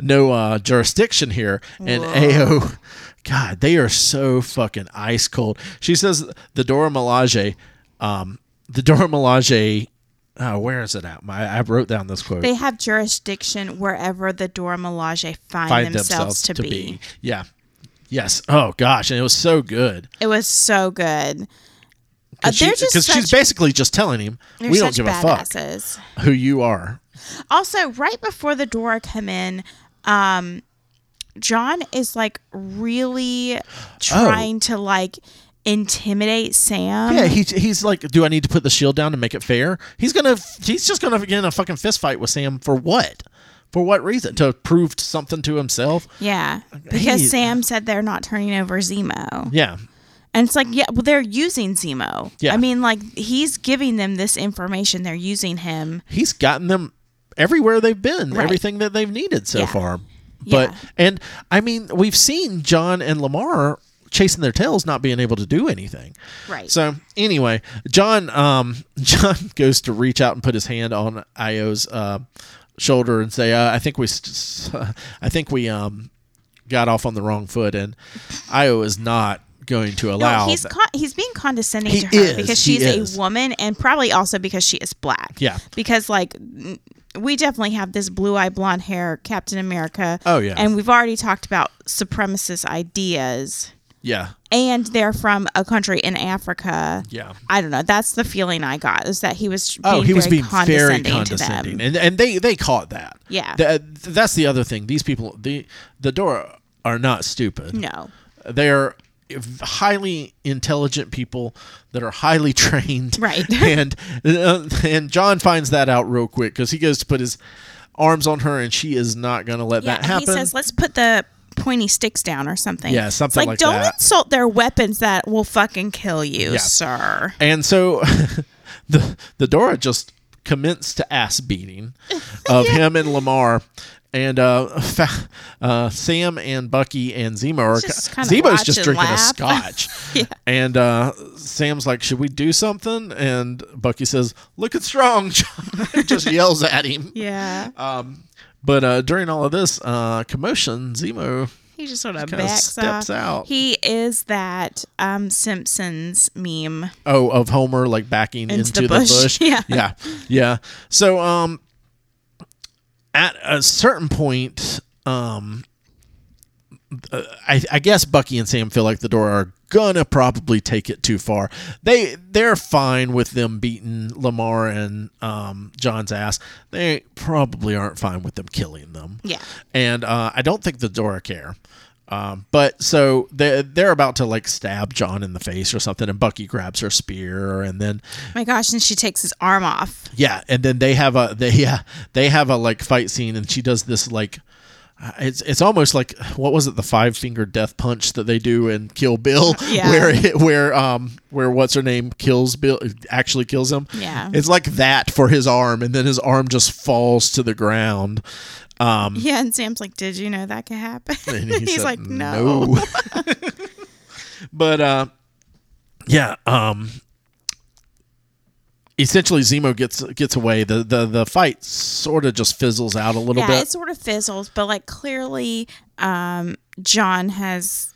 S1: no uh, jurisdiction here, and Ayo, God, they are so fucking ice cold. She says the Dora Milaje, um, the Dora Milaje. Oh, where is it at? My, I wrote down this quote.
S2: They have jurisdiction wherever the Dora Milaje find,
S1: Find
S2: themselves, to, be.
S1: Yeah. Yes. Oh gosh, and it was so good
S2: It was so good. Uh,
S1: because
S2: they're just
S1: she's basically just telling him, "We don't give a fuck who you are."
S2: Also, right before the Dora come in, um, John is like really oh. trying to like intimidate Sam.
S1: Yeah, he's he's like, do I need to put the shield down to make it fair? He's gonna, he's just gonna get in a fucking fist fight with Sam for what? For what reason? To prove something to himself?
S2: Yeah, because
S1: He-
S2: Sam said they're not turning over Zemo,
S1: Yeah,
S2: and it's like, yeah, well, they're using Zemo.
S1: Yeah.
S2: I mean, like he's giving them this information. They're using him.
S1: he's gotten them everywhere they've been,
S2: Right.
S1: everything that they've needed so
S2: Yeah.
S1: far. But
S2: Yeah.
S1: and I mean, we've seen John and Lamar chasing their tails, not being able to do anything.
S2: Right.
S1: So anyway, John um John goes to reach out and put his hand on Ayo's uh, shoulder and say, uh, "I think we, st- I think we um got off on the wrong foot," and Ayo is not going to allow.
S2: No, he's con- he's being condescending
S1: He
S2: to her
S1: is,
S2: because she's a woman and probably also because she is black.
S1: Yeah.
S2: Because like we definitely have this blue-eyed blonde hair Captain America.
S1: Oh, yeah.
S2: And we've already talked about supremacist ideas
S1: yeah,
S2: and they're from a country in Africa.
S1: yeah.
S2: I don't know. That's the feeling I got is that he was oh, being
S1: Oh, he was
S2: very
S1: being very
S2: condescending,
S1: condescending,
S2: to them.
S1: and and they they caught that.
S2: Yeah.
S1: Th- that's the other thing. These people, the the Dora, are not stupid.
S2: No.
S1: they're highly intelligent people that are highly trained,
S2: Right.
S1: and uh, and John finds that out real quick because he goes to put his arms on her, and she is not going to let that happen.
S2: he says, "Let's put the pointy sticks down or something."
S1: Yeah, something
S2: like, that.
S1: like
S2: don't
S1: that.
S2: insult their weapons that will fucking kill you,
S1: Yeah.
S2: sir.
S1: And so the the Dora just commenced to ass beating of him and Lamar. And uh, fa- uh, Sam and Bucky and Zemo are
S2: Just
S1: Zemo's just drinking a scotch.
S2: Yeah.
S1: And uh, Sam's like, "Should we do something?" And Bucky says, "Looking strong." Just yells at him.
S2: Yeah,
S1: Um, but uh, during all of this uh, commotion, Zemo
S2: he just sort of backs
S1: steps
S2: off.
S1: out.
S2: He is that um, Simpsons meme.
S1: Oh, of Homer like backing
S2: Into
S1: into,
S2: the
S1: the,
S2: bush.
S1: bush.
S2: Yeah.
S1: yeah, yeah. So, um, at a certain point, um, uh, I, I guess Bucky and Sam feel like the Dora are gonna probably take it too far. They they're fine with them beating Lamar and um, John's ass. They probably aren't fine with them killing them.
S2: Yeah.
S1: and uh, I don't think the Dora care. Um, but so they they're about to like stab John in the face or something, and Bucky grabs her spear, and then
S2: My gosh, and she takes his arm off.
S1: yeah, and then they have a they yeah they have a like fight scene, and she does this like uh, it's it's almost like what was it the five finger death punch that they do in Kill Bill,
S2: Yeah.
S1: where it, where um where what's her name kills Bill actually kills him.
S2: Yeah.
S1: it's like that for his arm, and then his arm just falls to the ground. Um,
S2: Yeah, and Sam's like, "Did you know that could happen?" He's like, "No."
S1: "No." but uh, yeah. Um, essentially, Zemo gets gets away. The the the fight sort of just fizzles out a little
S2: yeah,
S1: bit.
S2: it sort of fizzles, but like clearly, um, John has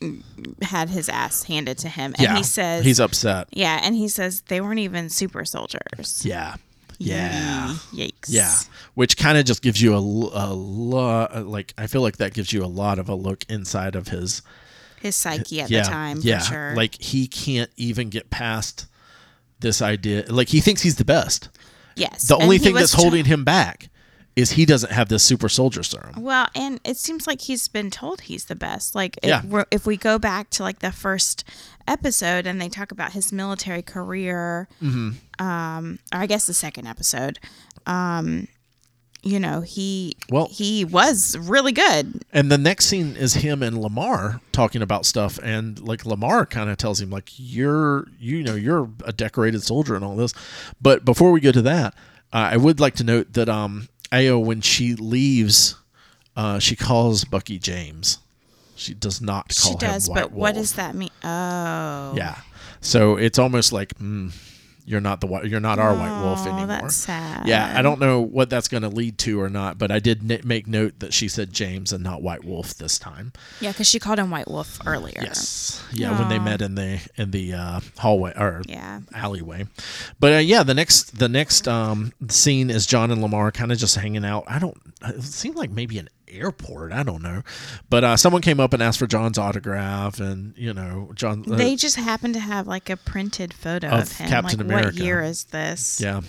S2: mm, had his ass handed to him, and
S1: yeah,
S2: he says,
S1: he's upset.
S2: "Yeah," and he says they weren't even super soldiers.
S1: Yeah, yeah.
S2: Yikes.
S1: Yeah, which kind of just gives you a, a lot. Like I feel like that gives you a lot of a look inside of his
S2: His psyche at
S1: yeah,
S2: the time,
S1: yeah.
S2: for sure.
S1: Like he can't even get past this idea. Like he thinks he's the best.
S2: yes.
S1: The only thing that's holding him back is he doesn't have this super soldier serum.
S2: Well, and it seems like he's been told he's the best. Like, if,
S1: Yeah.
S2: we're, if we go back to like the first episode and they talk about his military career,
S1: Mm-hmm.
S2: um, or I guess the second episode, um, you know, he
S1: Well-
S2: he was really good.
S1: And the next scene is him and Lamar talking about stuff, and like Lamar kind of tells him like you're you know you're a decorated soldier and all this. But before we go to that, uh, I would like to note that um Ayo when she leaves, uh, she calls Bucky James. She does not call
S2: She does,
S1: him White
S2: but what does that mean? Oh,
S1: Yeah, so it's almost like mm, you're not the white you're not our White Wolf
S2: Oh,
S1: anymore.
S2: that's sad.
S1: Yeah, I don't know what that's going to lead to or not, but I did n- make note that she said James and not White Wolf this time.
S2: Yeah, because she called him White Wolf earlier.
S1: Yes, yeah, when they met in the in the uh, hallway or
S2: Yeah.
S1: alleyway. But uh, yeah, the next the next um, scene is John and Lamar kind of just hanging out. I don't. It seemed like maybe an airport. I don't know, but uh, someone came up and asked for John's autograph, and you know, John. Uh,
S2: They just happen to have like a printed photo of,
S1: Of
S2: him.
S1: Captain
S2: like,
S1: America.
S2: what year is this?
S1: yeah.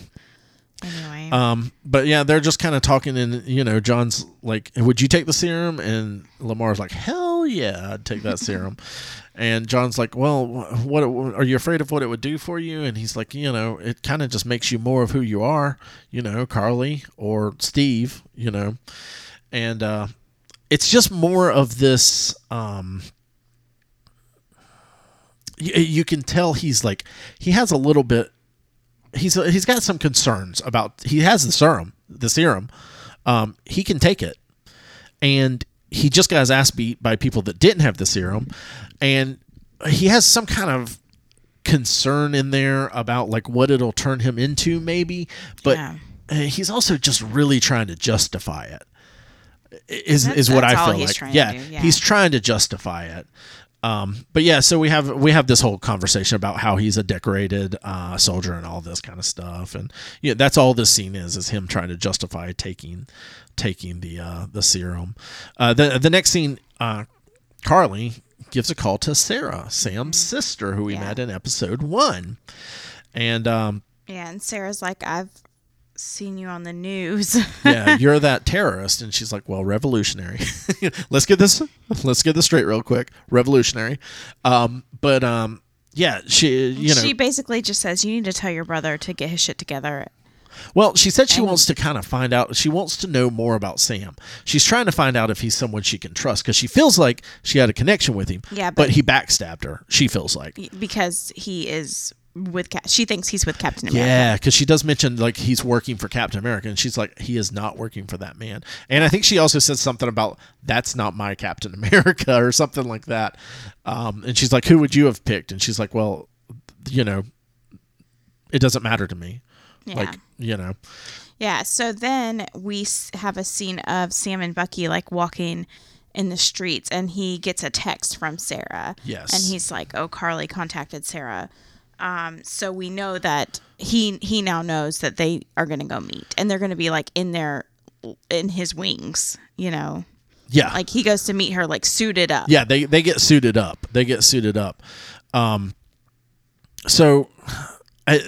S2: Anyway.
S1: Um, but yeah, they're just kind of talking, and you know, John's like, "Would you take the serum?" And Lamar's like, "Hell yeah, I'd take that serum." And John's like, "Well, wh- what are you afraid of? What it would do for you?" And he's like, "You know, it kind of just makes you more of who you are. You know, Karli or Steve. You know, and uh, it's just more of this." Um, you, you can tell he's like he has a little bit he's he's got some concerns about he has the serum the serum um, he can take it and he just got his ass beat by people that didn't have the serum and he has some kind of concern in there about like what it'll turn him into maybe but
S2: Yeah.
S1: uh, he's also just really trying to justify it is
S2: That's-
S1: is what I feel like yeah,
S2: do, yeah.
S1: he's trying to justify it um, but yeah, so we have we have this whole conversation about how he's a decorated uh, soldier and all this kind of stuff, and yeah, that's all this scene is is him trying to justify taking taking the uh, the serum. Uh, the the next scene, uh, Karli gives a call to Sarah, Sam's sister, who we
S2: Mm-hmm. Yeah.
S1: met in episode one, and um,
S2: Yeah, and Sarah's like, I've seen you on the news.
S1: yeah, you're that terrorist. And she's like, well, revolutionary. let's get this, let's get this straight real quick. Revolutionary. Um, but um, yeah, she, you know,
S2: she basically just says you need to tell your brother to get his shit together.
S1: well, she said she
S2: and-
S1: wants to kind of find out. She wants to know more about Sam. She's trying to find out if he's someone she can trust because she feels like she had a connection with him.
S2: Yeah,
S1: but
S2: but-
S1: he backstabbed her. She feels like.
S2: because he is with Cap. She thinks he's with Captain America.
S1: Yeah, because she does mention like he's working for Captain America, and she's like, he is not working for that man. And I think she also said something about that's not my Captain America or something like that. Um, and she's like, who would you have picked? And she's like, well, you know, it doesn't matter to me.
S2: Yeah.
S1: Like, you know,
S2: Yeah. So then we have a scene of Sam and Bucky like walking in the streets, and he gets a text from Sarah.
S1: Yes.
S2: And he's like, "Oh, Karli contacted Sarah." Um, so we know that he he now knows that they are going to go meet, and they're going to be like in their in his wings. You know,
S1: yeah,
S2: like he goes to meet her like suited up.
S1: yeah, they they get suited up. They get suited up. Um, so, I,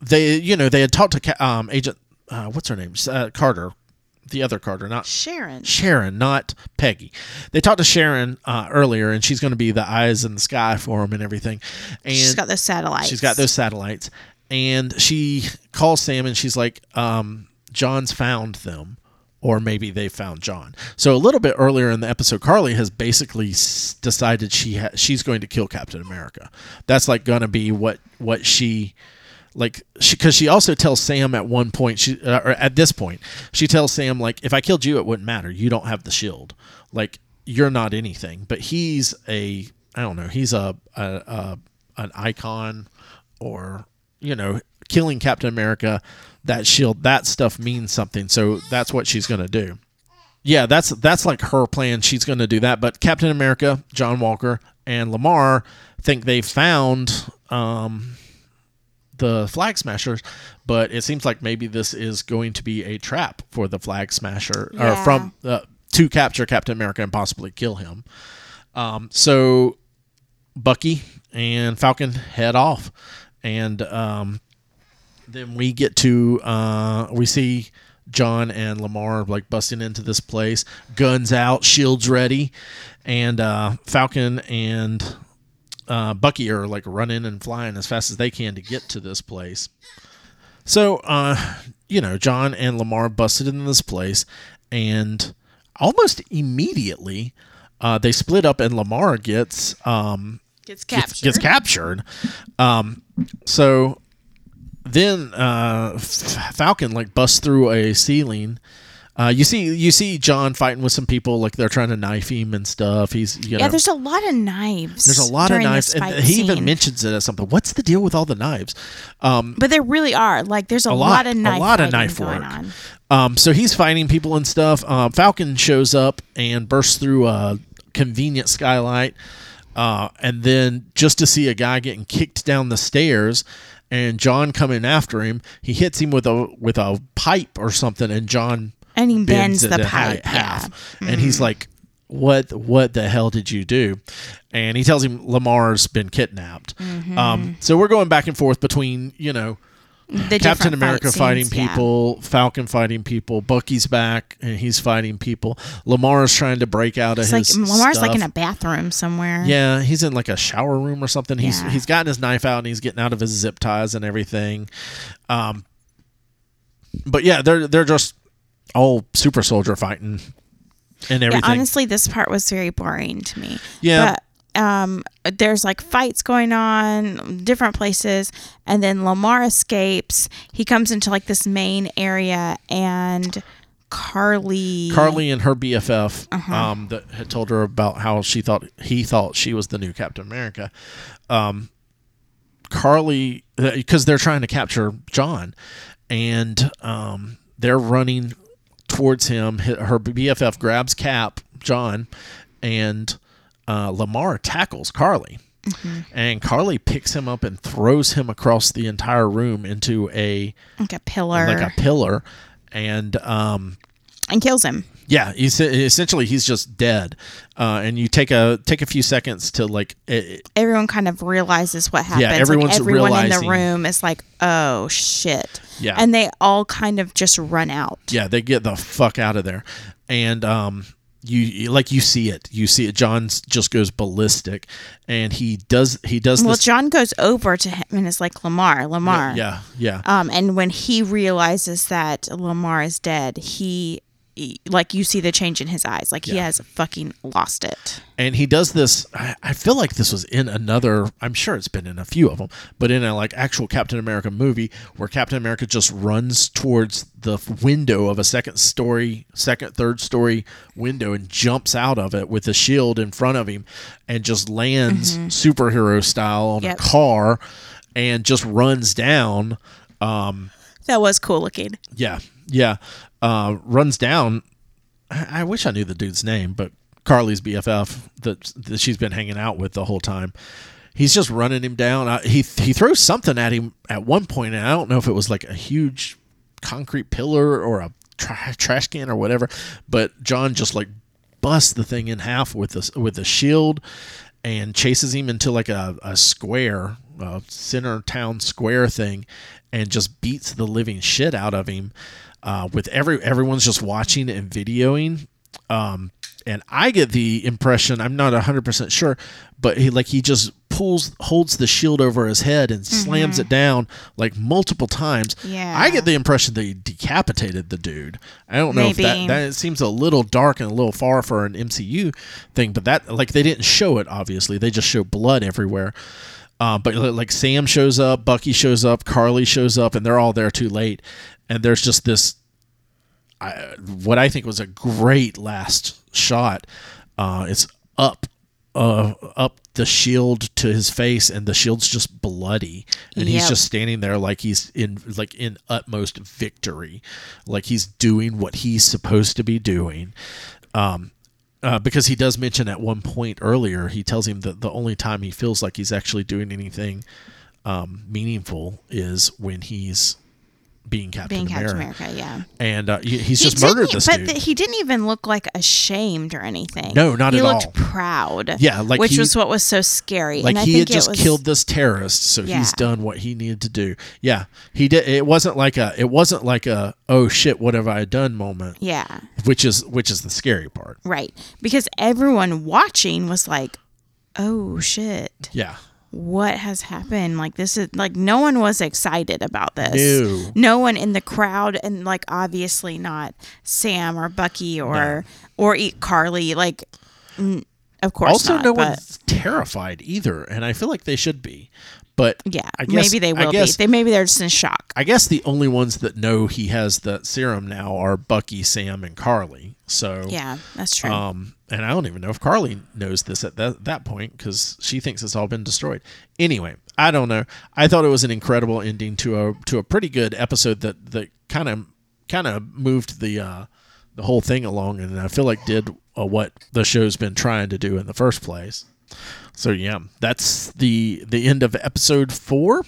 S1: they you know they had talked to um Agent uh, what's her name uh, Carter, the other Carter, not
S2: Sharon.
S1: Sharon, not Peggy. They talked to Sharon uh, earlier, and she's going to be the eyes in the sky for him and everything. And
S2: She's got those satellites.
S1: she's got those satellites, and she calls Sam, and she's like, um, "John's found them." Or maybe they found John. So a little bit earlier in the episode, Karli has basically s- decided she ha- she's going to kill Captain America. That's like going to be what what she like because she also tells Sam at one point she uh, or at this point she tells Sam like if I killed you it wouldn't matter. You don't have the shield. Like you're not anything. But he's a I don't know he's a, a, a an icon or you know killing Captain America that shield that stuff means something. So that's what she's gonna do. Yeah that's that's like her plan. She's gonna do that. But Captain America John Walker and Lamar think they found um the flag smashers but it seems like maybe this is going to be a trap for the flag smasher or from uh, to capture captain america and possibly kill him. Um, so bucky and falcon head off and um, then we get to uh, we see john and lamar like busting into this place guns out shields ready and uh, falcon and uh, Bucky are like running and flying as fast as they can to get to this place. So, uh, you know, John and Lamar busted into this place, and almost immediately uh, they split up, and Lamar gets um,
S2: gets
S1: gets,
S2: captured.
S1: gets captured. Um, so then uh, Falcon like busts through a ceiling. Uh, you see, you see John fighting with some people, like they're trying to knife him and stuff. He's, you know,
S2: yeah, there's a lot of knives.
S1: there's a lot of knives, and he even mentions it as something. What's the deal with all the knives? Um,
S2: But there really are like there's a,
S1: A lot-
S2: lot, of
S1: a
S2: knife
S1: lot of knife
S2: going
S1: work.
S2: on.
S1: um, so he's fighting people and stuff. Uh, Falcon shows up and bursts through a convenient skylight, uh, and then just to see a guy getting kicked down the stairs, and John coming after him, he hits him with a with a pipe or something, and John
S2: And he bends,
S1: it
S2: the
S1: ha-
S2: pipe. Yeah. Mm-hmm.
S1: and he's like, "What? What the hell did you do?" And he tells him Lamar's been kidnapped.
S2: Mm-hmm.
S1: Um, so we're going back and forth between you know
S2: The
S1: Captain America
S2: fight
S1: fighting
S2: scenes, yeah.
S1: people, Falcon fighting people, Bucky's back and he's fighting people. Lamar's trying to break out of
S2: It's like
S1: his
S2: Lamar's like in a bathroom somewhere.
S1: yeah, he's in like a shower room or something. He's
S2: Yeah.
S1: he's gotten his knife out and he's getting out of his zip ties and everything. Um, but yeah, they're they're just all super soldier fighting and
S2: Yeah,
S1: everything.
S2: honestly, this part was very boring to me.
S1: Yeah.
S2: But um, there's like fights going on, different places, and then Lamar escapes. He comes into like this main area, and Karli.
S1: Karli and her BFF
S2: Uh-huh.
S1: um, that had told her about how she thought he thought she was the new Captain America. Um, Karli, because they're trying to capture John, and um, they're running towards him. Her BFF grabs Cap, John, and uh, Lamar tackles Karli. And Karli picks him up and throws him across the entire room into a
S2: like a pillar.
S1: like a pillar, and um,
S2: and kills him.
S1: Yeah, he's, essentially he's just dead, uh, and you take a take a few seconds to like. It,
S2: Everyone kind of realizes what happens.
S1: everyone's
S2: like everyone in the room is like, "Oh shit!"
S1: Yeah.
S2: and they all kind of just run out.
S1: yeah, they get the fuck out of there, and um, you like you see it, you see it. John just goes ballistic, and he does he does
S2: Well,
S1: this.
S2: John goes over to him and is like, "Lamar, Lamar."
S1: yeah, yeah,
S2: Um, and when he realizes that Lamar is dead, he- like you see the change in his eyes, like he
S1: Yeah.
S2: has fucking lost it.
S1: and he does this. I, I feel like this was in another. I'm sure it's been in a few of them, but in a like actual Captain America movie where Captain America just runs towards the window of a second story, second, third story window and jumps out of it with a shield in front of him and just lands superhero style on
S2: Mm-hmm. Yep.
S1: a car and just runs down.
S2: um That was cool looking.
S1: Yeah, yeah. Uh, runs down. I, I wish I knew the dude's name, but Karli's BFF that, that she's been hanging out with the whole time. He's just running him down. Uh, he he throws something at him at one point, and I don't know if it was like a huge concrete pillar or a tra- trash can or whatever. But John just like busts the thing in half with this with a shield and chases him into like a, a square, a center town square thing, and just beats the living shit out of him. Uh, with every everyone's just watching and videoing. Um, and I get the impression I'm not hundred percent sure, but he like he just pulls holds the shield over his head and slams it down like multiple times.
S2: Yeah.
S1: I get the impression that he decapitated the dude. I don't know if that that seems a little dark and a little far for an MCU thing, but that like they didn't show it. Obviously, they just show blood everywhere. Uh, but like Sam shows up, Bucky shows up, Karli shows up, and they're all there too late. And there's just this, I, what I think was a great last shot. Uh, it's up, uh, up the shield to his face, and the shield's just bloody, and he's just standing there like he's in like in utmost victory, like he's doing what he's supposed to be doing. Um, uh, because he does mention at one point earlier, he tells him that the only time he feels like he's actually doing anything um, meaningful is when he's being Captain
S2: Being
S1: America.
S2: Captain America, yeah.
S1: And uh, he- he's
S2: He
S1: just murdered this
S2: but
S1: dude.
S2: th- he didn't even look like ashamed or anything.
S1: No, not
S2: he
S1: at
S2: looked
S1: all.
S2: proud.
S1: Yeah, like
S2: which
S1: he-
S2: was what was so scary.
S1: like
S2: and I
S1: he
S2: think
S1: had just
S2: was,
S1: killed this terrorist, so he's done what he needed to do. Yeah, he did. It wasn't like a. It wasn't like a. Oh shit! What have I done? Moment.
S2: Yeah,
S1: Which is which is the scary part.
S2: right. Because everyone watching was like, "Oh shit,
S1: Yeah.
S2: What has happened?" Like this is like no one was excited about this.
S1: No.
S2: No one in the crowd, and like obviously not Sam or Bucky or or e- Karli. Like, n- of course,
S1: also,
S2: not,
S1: no
S2: but-
S1: one's terrified either, and I feel like they should be. But
S2: Yeah,
S1: guess,
S2: maybe they will
S1: guess,
S2: be. They maybe they're just in shock.
S1: I guess the only ones that know he has the serum now are Bucky, Sam, and Karli. So
S2: Yeah, that's true.
S1: Um, and I don't even know if Karli knows this at that, that point because she thinks it's all been destroyed. Anyway, I don't know. I thought it was an incredible ending to a to a pretty good episode that that kind of kind of moved the uh, the whole thing along, and I feel like did uh, what the show's been trying to do in the first place. So yeah, that's the the end of episode four.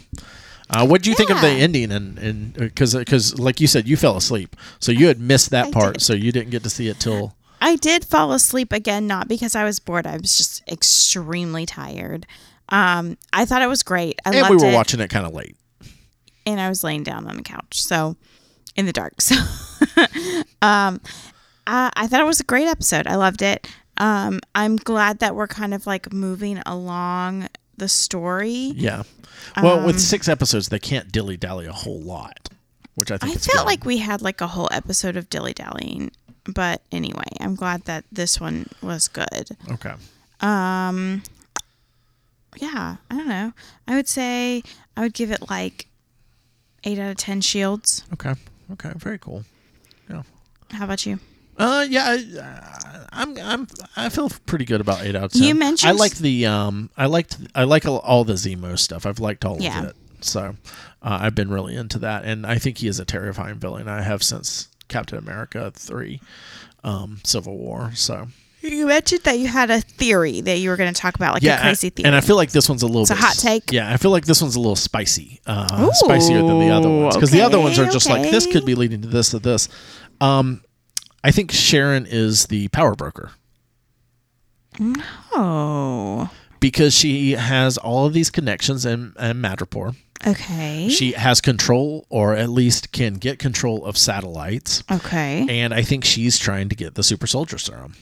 S1: Uh, what do you think of the ending? And and because because like you said, you fell asleep, so you had missed that
S2: I
S1: part,
S2: did.
S1: so you didn't get to see it till.
S2: I did fall asleep again, not because I was bored. I was just extremely tired. Um, I thought it was great. I
S1: and we were
S2: it,
S1: watching it kind of late.
S2: and I was laying down on the couch, so in the dark. So, um, I, I thought it was a great episode. I loved it. Um, I'm glad that we're kind of like moving along the story.
S1: Yeah. Well,
S2: Um,
S1: with six episodes, they can't dilly dally a whole lot, which I think
S2: I felt
S1: good.
S2: like we had like a whole episode of dilly dallying, but anyway, I'm glad that this one was good.
S1: okay.
S2: Um, yeah, I don't know. I would say I would give it like eight out of ten shields.
S1: Okay. Okay. Very cool. Yeah.
S2: How about you?
S1: Uh, yeah, I, uh, I'm, I'm, I feel pretty good about eight out of ten.
S2: You mentioned-
S1: I like the, um, I liked, I like all, the Zemo stuff. I've liked all
S2: Yeah.
S1: of it, so uh, I've been really into that, and I think he is a terrifying villain. I have since Captain America three, um, Civil War. So
S2: You mentioned that you had a theory that you were going to talk about, like
S1: yeah,
S2: a crazy theory.
S1: and I feel like this one's a little
S2: It's a hot take?
S1: Yeah, I feel like this one's a little spicy, uh, spicier than the other ones because the other ones are just like this could be leading to this or this. Um, I think Sharon is the power broker
S2: Oh.
S1: because she has all of these connections in, in Madripoor.
S2: Okay.
S1: She has control, or at least can get control of satellites.
S2: okay.
S1: And I think she's trying to get the super soldier serum.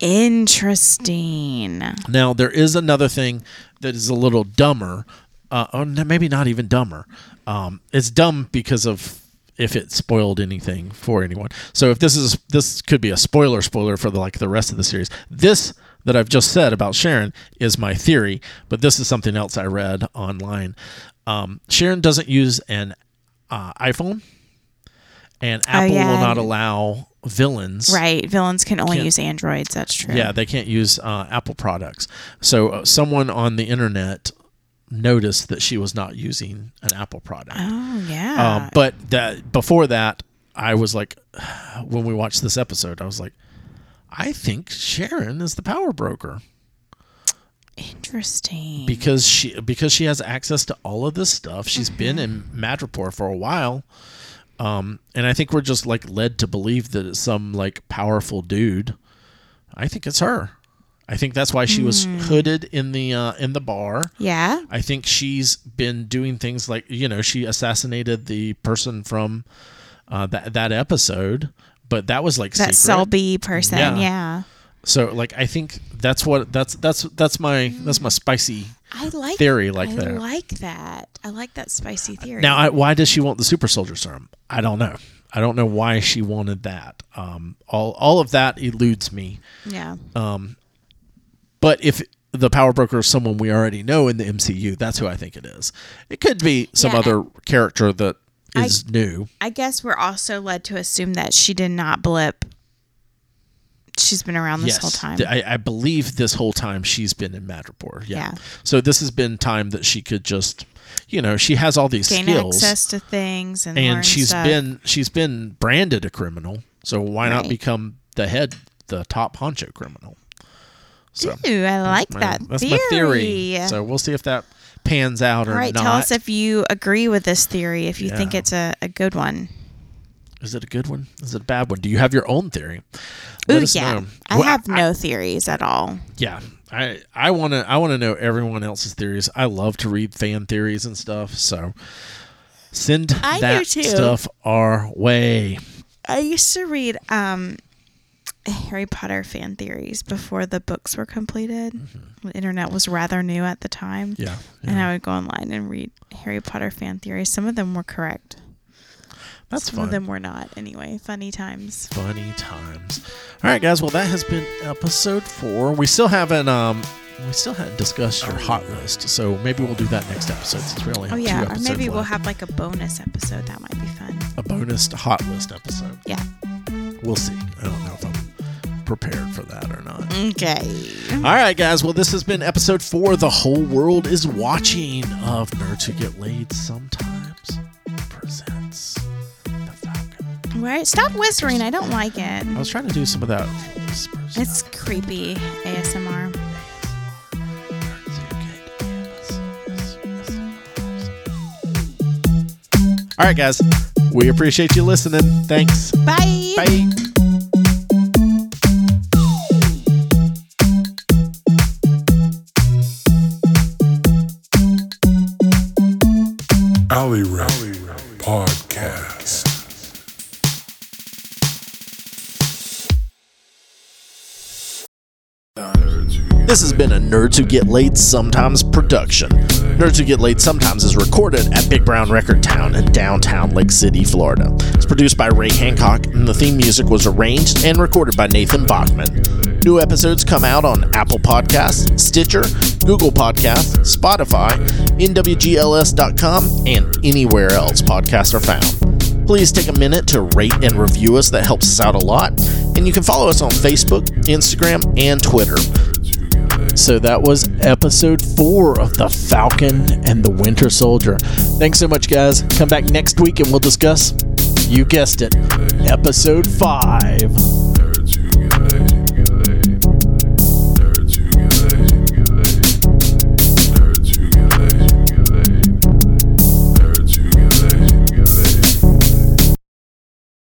S2: Interesting.
S1: Now, there is another thing that is a little dumber, uh, or maybe not even dumber. Um, it's dumb because of if it spoiled anything for anyone. So if this is this could be a spoiler spoiler for the like the rest of the series. This that I've just said about Sharon is my theory, but this is something else I read online. Um, Sharon doesn't use an uh, iPhone, and Apple
S2: Oh, yeah.
S1: will not allow villains
S2: Right. Villains can only use androids. That's true.
S1: yeah, they can't use uh, Apple products. So uh, someone on the internet noticed that she was not using an Apple product.
S2: Oh yeah.
S1: Um, but that before that, I was like, when we watched this episode, I was like, I think Sharon is the power broker
S2: Interesting.
S1: because she because she has access to all of this stuff. She's been in Madripoor for a while. Um, and I think we're just like led to believe that it's some like powerful dude. I think it's her. I think that's why she was hooded in the uh, in the bar.
S2: yeah.
S1: I think she's been doing things like you know she assassinated the person from uh, that that episode, but that was like
S2: That
S1: secret.
S2: Selby person.
S1: Yeah.
S2: Yeah.
S1: So like I think that's what that's that's that's my that's my spicy
S2: I like
S1: theory like
S2: I
S1: that.
S2: I like that. I like that spicy theory.
S1: Now, I, why does she want the super soldier serum? I don't know. I don't know why she wanted that. Um, all all of that eludes me.
S2: yeah.
S1: But if the power broker is someone we already know in the MCU, that's who I think it is. It could be some
S2: Yeah.
S1: other character that is I- new.
S2: I guess we're also led to assume that she did not blip. She's been around this
S1: yes,
S2: whole time.
S1: I, I believe this whole time she's been in Madripoor. Yeah.
S2: Yeah.
S1: So this has been time that she could just, you know, she has all these
S2: Gain
S1: skills,
S2: access to things and,
S1: and she's
S2: stuff.
S1: been she's been branded a criminal. So why not become the head, the top honcho criminal? So
S2: Ooh, I like
S1: my-
S2: that
S1: that's
S2: theory.
S1: my theory. So we'll see if that pans out or
S2: All right,
S1: not.
S2: tell us if you agree with this theory, if you think it's a, a good one.
S1: Is it a good one? Is it a bad one? Do you have your own theory?
S2: Ooh,
S1: Let
S2: yeah.
S1: know.
S2: I
S1: Well,
S2: have no theories at all.
S1: yeah i i want to i want to know everyone else's theories i love to read fan theories and stuff so send
S2: I
S1: that stuff our way
S2: I used to read um, Harry Potter fan theories before the books were completed. The internet was rather new at the time.
S1: Mm-hmm. yeah,
S2: And. I would go online and read Harry Potter fan theories. Some of them were correct.
S1: that's
S2: Some
S1: fun
S2: of them were not. Anyway, funny times.
S1: funny times all right guys well that has been episode four we still haven't um we still hadn't discussed your hot list so maybe we'll do that next episode since we only
S2: Oh
S1: have two
S2: yeah, or
S1: episodes
S2: maybe we'll have like a bonus episode. That might be fun.
S1: a bonus hot list episode
S2: Yeah.
S1: we'll see i don't know if i'm prepared for that or not
S2: Okay.
S1: All right, guys. Well, this has been episode four. The whole world is watching of Nerds Who Get Laid Sometimes presents the Falcon.
S2: Right. Stop whispering. I don't like it.
S1: I was trying to do some of that. whispers.
S2: It's creepy ASMR.
S1: Nerds Who Get ASMR. All right, guys. We appreciate you listening. Thanks.
S2: Bye.
S1: Bye. This has been a Nerds Who Get Late Sometimes production. Nerds Who Get Late Sometimes is recorded at Big Brown Record Town in downtown Lake City, Florida. It's produced by Ray Hancock, and the theme music was arranged and recorded by Nathan Bachman. New episodes come out on Apple Podcasts, Stitcher, Google Podcasts, Spotify, NWGLS.com, and anywhere else podcasts are found. Please take a minute to rate and review us, that helps us out a lot. And you can follow us on Facebook, Instagram, and Twitter. So that was episode four of The Falcon and the Winter Soldier. Thanks so much, guys. Come back next week and we'll discuss, you guessed it, episode five.